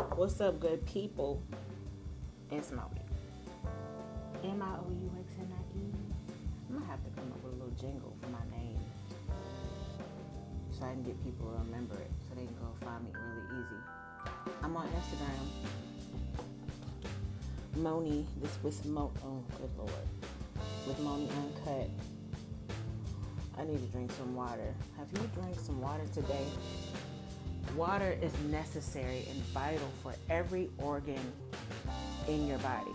What's up, good people? It's Moe. M I O U X N I E. I'm gonna have to come up with a little jingle for my name so I can get people to remember it so they can go find me really easy. I'm on Instagram. Moni, this with Mo. Oh, good lord. With Moni Uncut. I need to drink some water. Have you drank some water today? Water is necessary and vital for every organ in your body.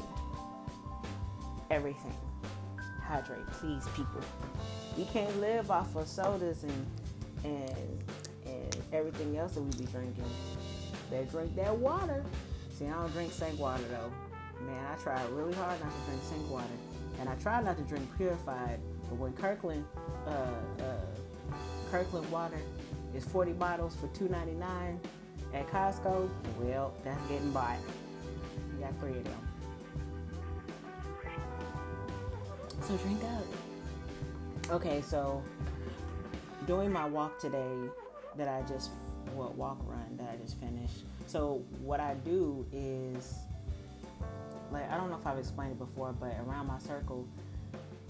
Everything. Hydrate, please, people. You can't live off of sodas and and and everything else that we be drinking. They drink that water. See, I don't drink sink water though. Man, I try really hard not to drink sink water, and I try not to drink purified. But when Kirkland, uh, uh, Kirkland water is 40 bottles for 2.99 at Costco, well, that's getting bought. You got three of them. So drink up. Okay, so doing my walk today that I just well, walk run that I just finished. So what I do is like I don't know if I've explained it before, but around my circle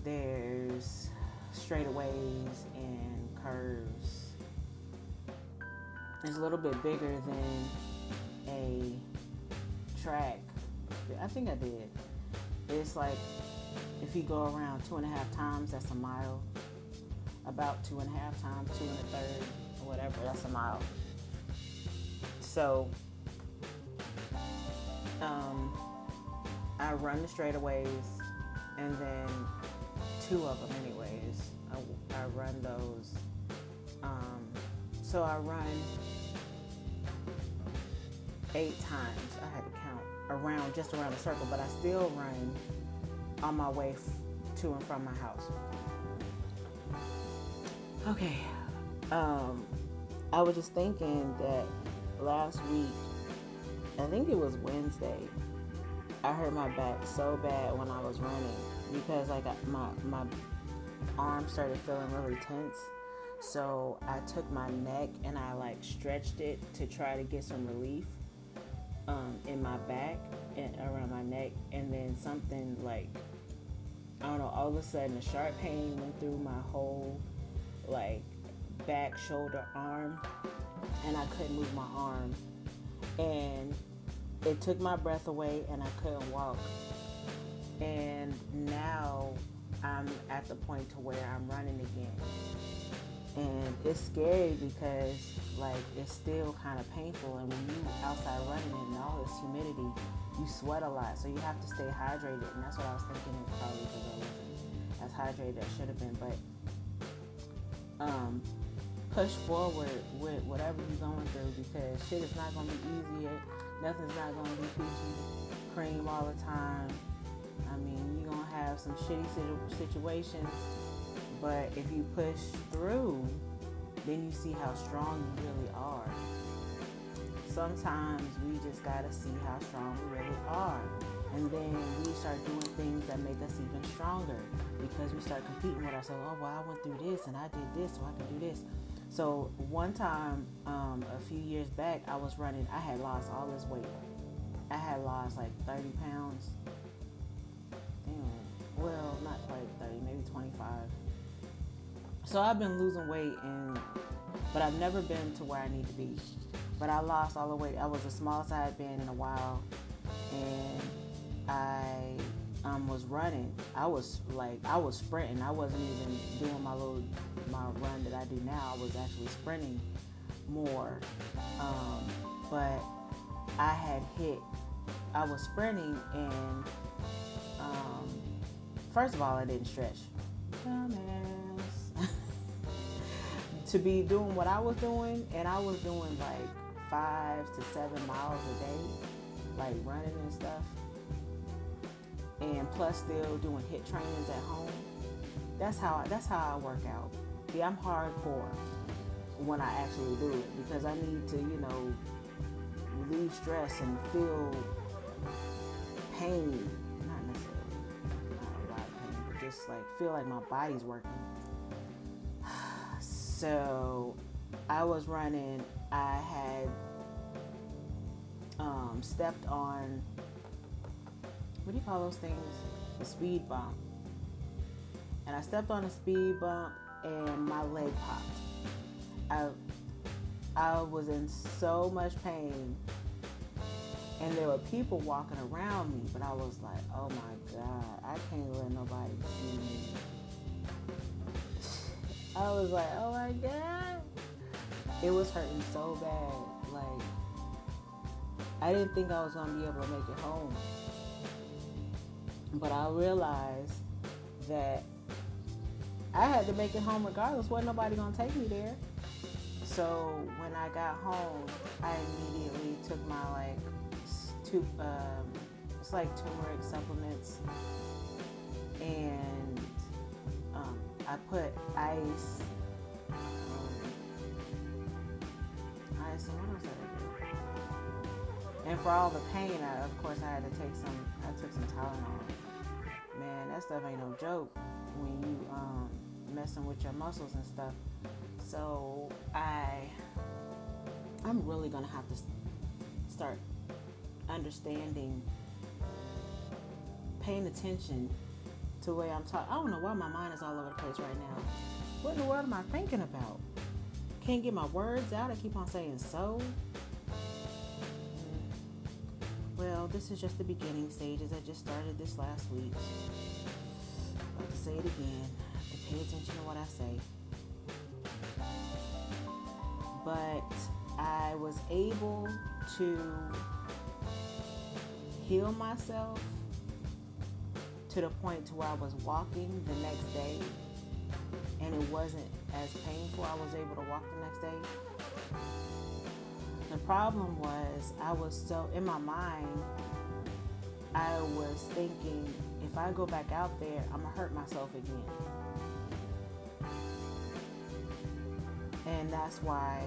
there's straightaways and curves. It's a little bit bigger than a track. I think I did. It's like if you go around two and a half times, that's a mile. About two and a half times, two and a third, or whatever, that's a mile. So, um, I run the straightaways, and then two of them, anyways. I, I run those. Um, so I run eight times. I had to count around, just around the circle, but I still run on my way f- to and from my house. Okay. Um, I was just thinking that last week, I think it was Wednesday, I hurt my back so bad when I was running because like my my arm started feeling really tense. So I took my neck and I like stretched it to try to get some relief um, in my back and around my neck, and then something like I don't know. All of a sudden, a sharp pain went through my whole like back, shoulder, arm, and I couldn't move my arm. And it took my breath away, and I couldn't walk. And now I'm at the point to where I'm running again. And it's scary because like it's still kind of painful and when you outside running in all this humidity, you sweat a lot. So you have to stay hydrated and that's what I was thinking probably because I wasn't as hydrated as I should have been. But um, push forward with whatever you're going through because shit is not gonna be easy. Nothing's not gonna be peachy cream all the time. I mean, you're gonna have some shitty situations but if you push through, then you see how strong you really are. Sometimes we just gotta see how strong we really are. And then we start doing things that make us even stronger because we start competing with ourselves. Oh, well, I went through this and I did this, so I can do this. So, one time, um, a few years back, I was running, I had lost all this weight. I had lost like 30 pounds. Damn. Well, not quite 30, maybe 25 so I've been losing weight and but I've never been to where I need to be. But I lost all the weight. I was smallest I had been in a while and I um, was running. I was like I was sprinting. I wasn't even doing my little my run that I do now. I was actually sprinting more. Um, but I had hit I was sprinting and um, first of all I didn't stretch. To be doing what I was doing, and I was doing like five to seven miles a day, like running and stuff, and plus still doing HIIT trainings at home. That's how I, that's how I work out. See, I'm hardcore when I actually do it because I need to, you know, relieve stress and feel pain. Not necessarily not a lot of pain, but just like feel like my body's working so I was running. I had um, stepped on what do you call those things? The speed bump. And I stepped on a speed bump and my leg popped. I I was in so much pain and there were people walking around me, but I was like, oh my God, I can't let nobody see me. I was like, oh my God. It was hurting so bad. Like, I didn't think I was going to be able to make it home. But I realized that I had to make it home regardless. Wasn't nobody going to take me there. So when I got home, I immediately took my like two, um, it's like turmeric supplements, and I put ice, um, ice, and? And for all the pain, I, of course, I had to take some. I took some Tylenol. Man, that stuff ain't no joke when you um, messing with your muscles and stuff. So I, I'm really gonna have to start understanding, paying attention to the way I'm talking. I don't know why my mind is all over the place right now. What in the world am I thinking about? Can't get my words out. I keep on saying so. Well, this is just the beginning stages. I just started this last week. have to say it again. Pay attention to what I say. But I was able to heal myself to the point to where I was walking the next day and it wasn't as painful. I was able to walk the next day. The problem was I was so in my mind I was thinking if I go back out there, I'm gonna hurt myself again. And that's why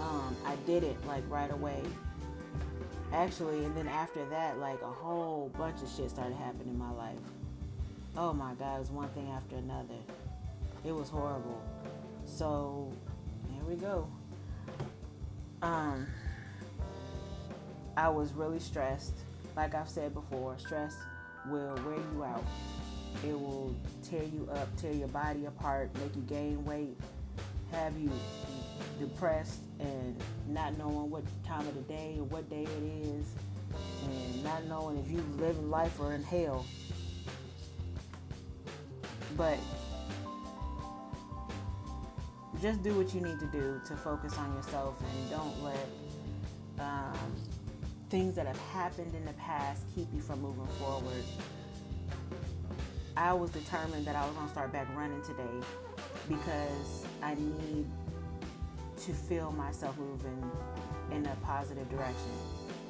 um, I did it like right away actually and then after that like a whole bunch of shit started happening in my life. Oh my god it was one thing after another. It was horrible. So here we go. Um i was really stressed. Like i've said before stress will wear you out. It will tear you up tear your body apart make you gain weight have you depressed and not knowing what time of the day or what day it is, and not knowing if you live in life or in hell. But just do what you need to do to focus on yourself and don't let um, things that have happened in the past keep you from moving forward. I was determined that I was going to start back running today because I need to feel myself moving in a positive direction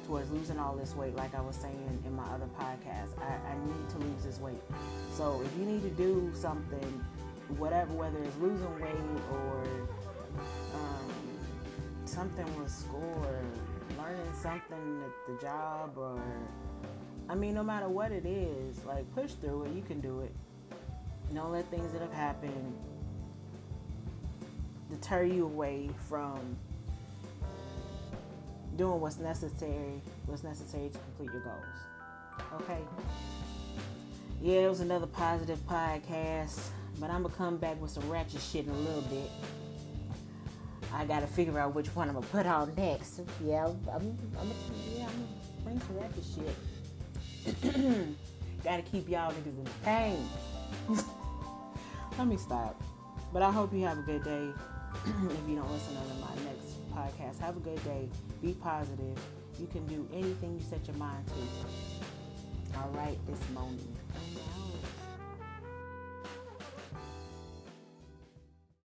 towards losing all this weight, like I was saying in my other podcast. I, I need to lose this weight. So if you need to do something, whatever, whether it's losing weight or um, something with school or learning something at the job or I mean, no matter what it is, like push through it. You can do it. Don't let things that have happened deter you away from doing what's necessary, what's necessary to complete your goals. Okay. Yeah, it was another positive podcast, but I'm gonna come back with some ratchet shit in a little bit. I gotta figure out which one I'm gonna put on next. Yeah, I'm, I'm, yeah, I'm gonna bring some ratchet shit. gotta keep y'all niggas in pain. Let me stop. But I hope you have a good day. if you don't listen to my next podcast. Have a good day. Be positive. You can do anything you set your mind to. All right, this morning.